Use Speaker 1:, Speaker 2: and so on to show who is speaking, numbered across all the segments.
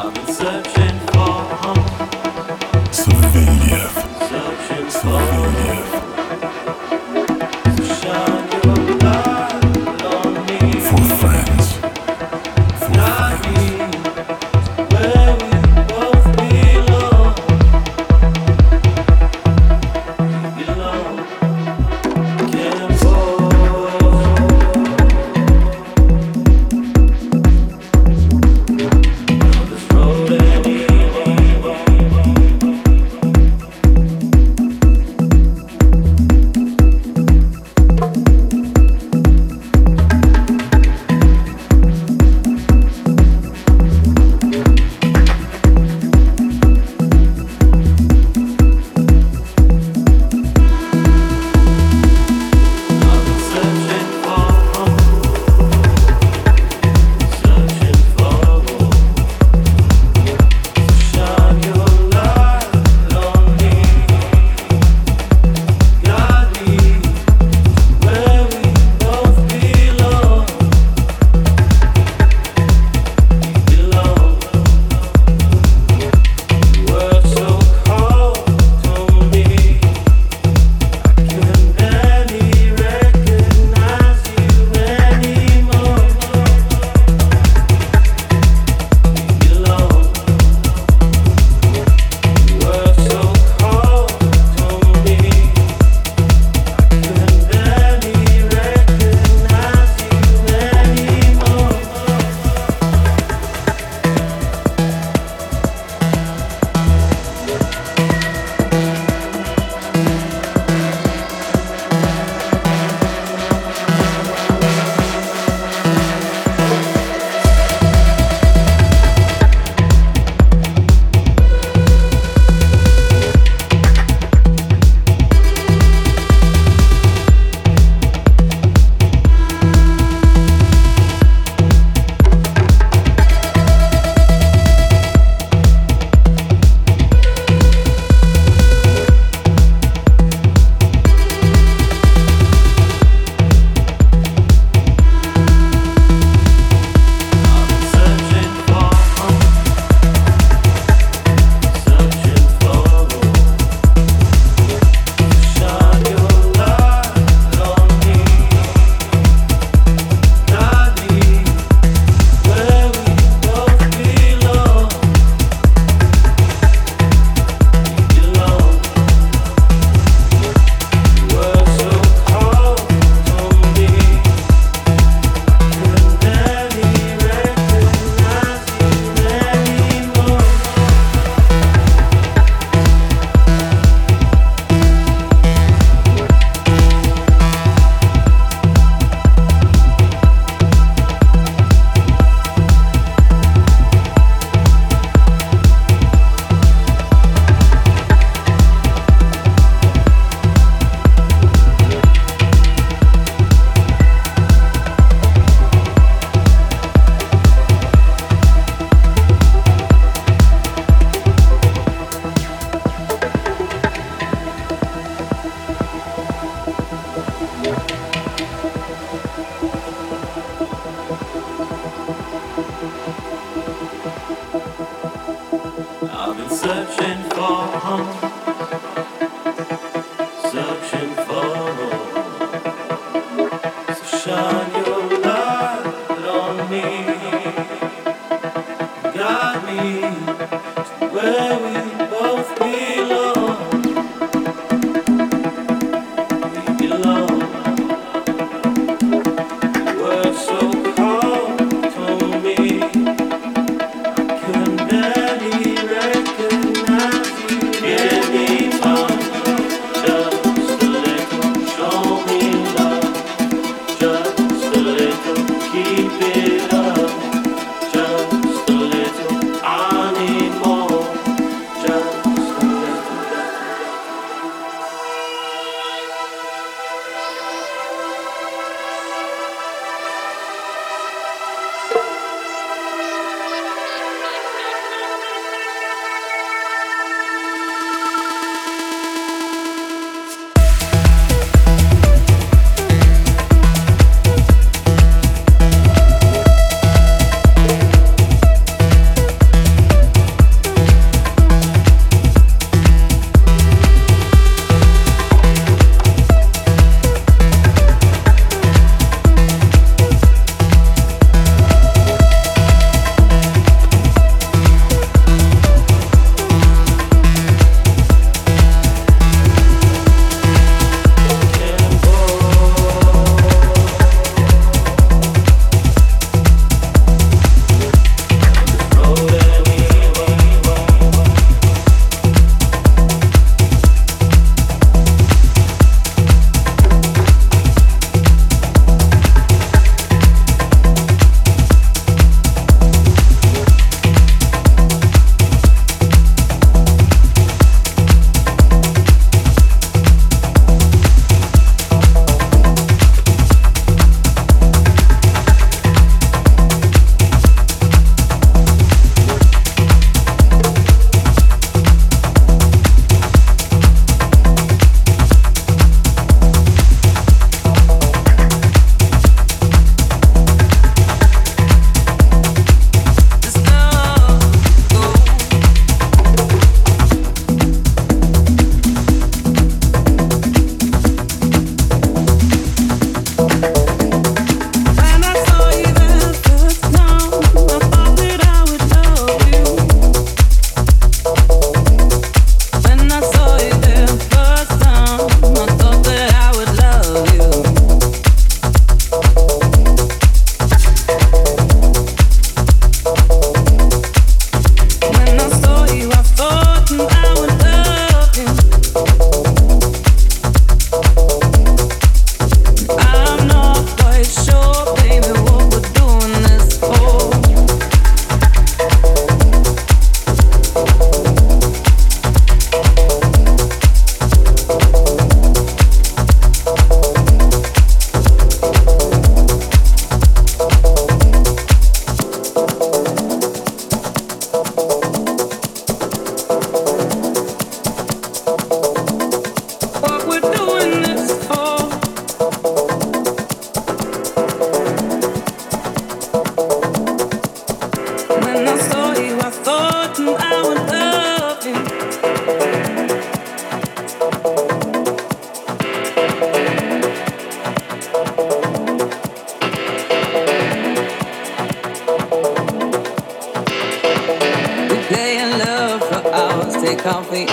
Speaker 1: I've been searching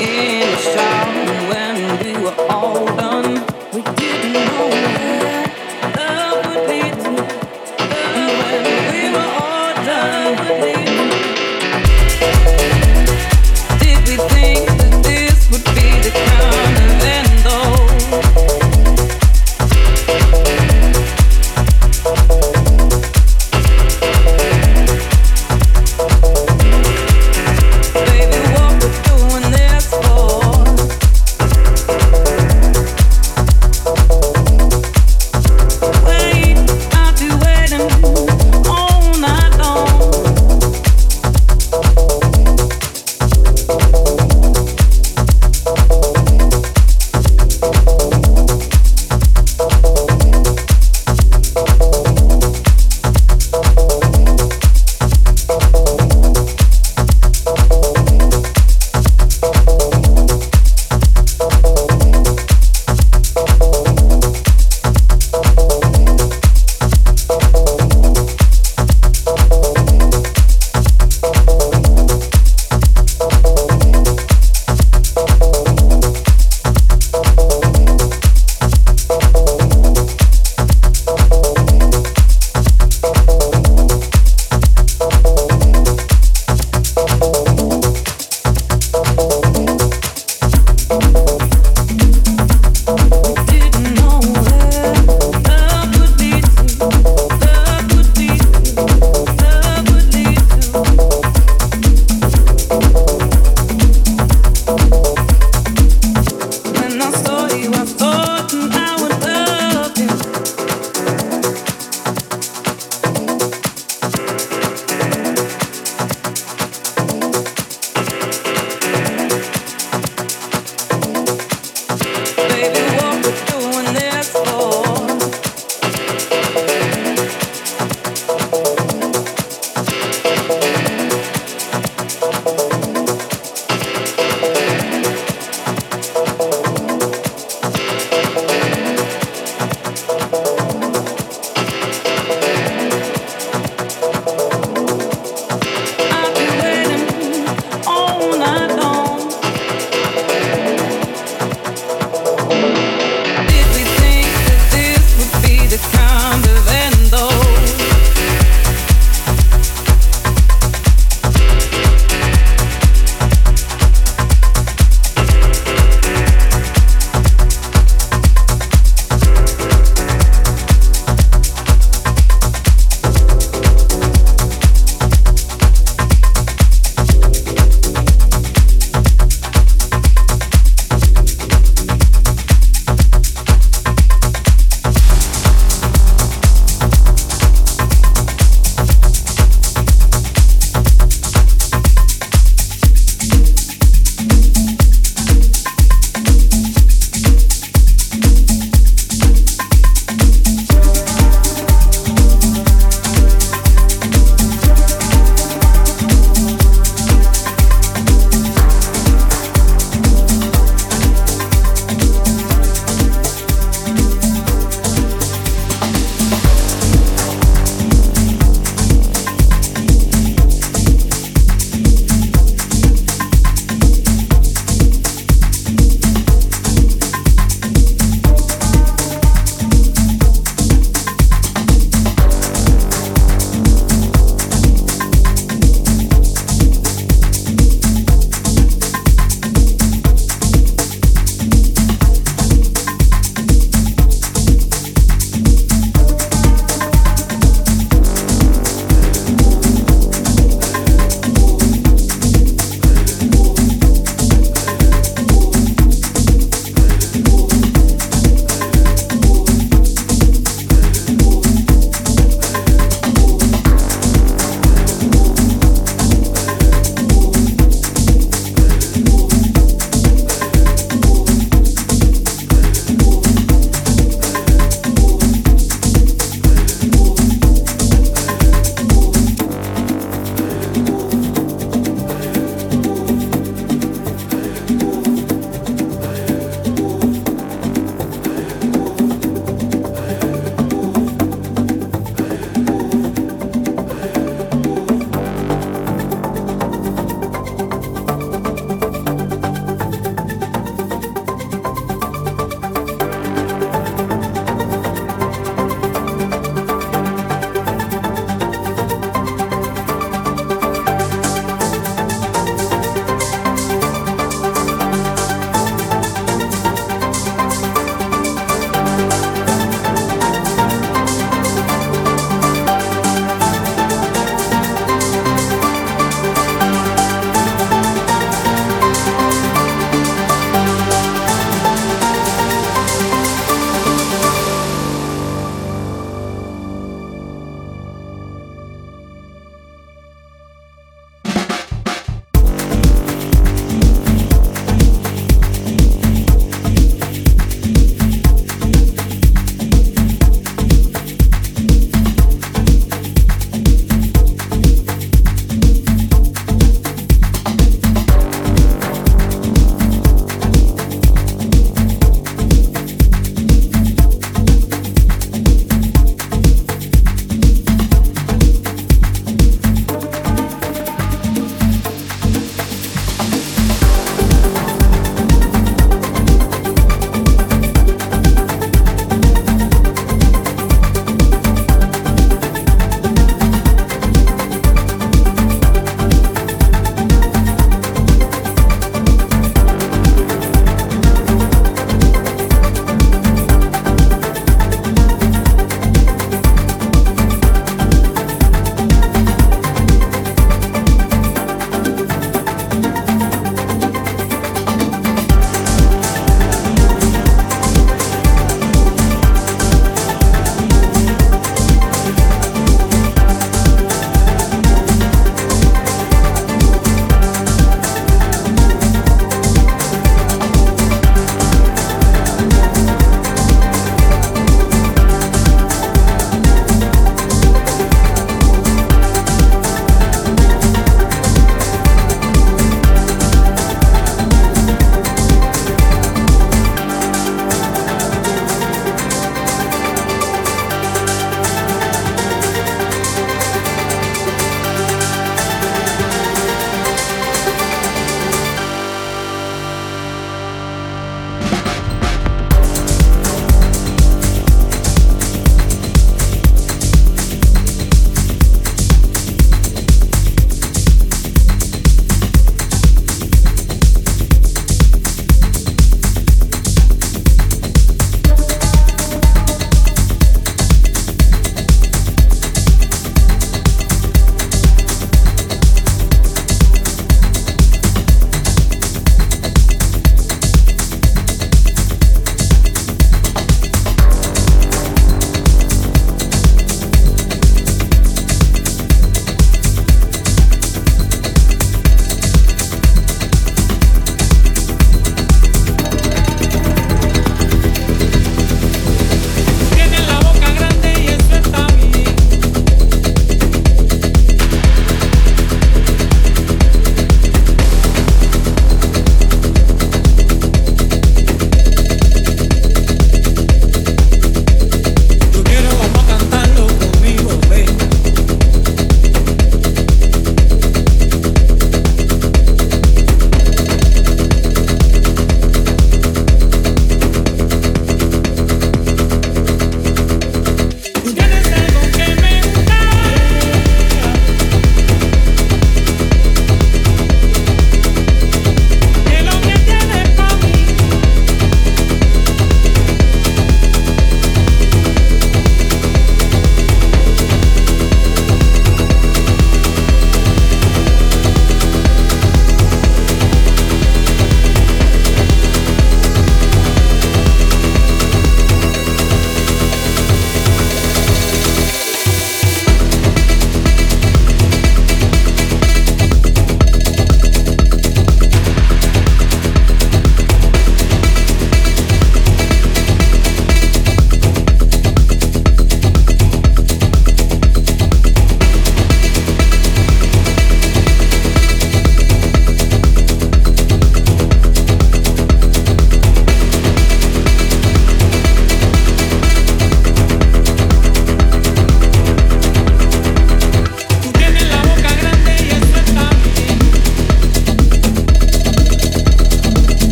Speaker 2: in the storm when we were all done.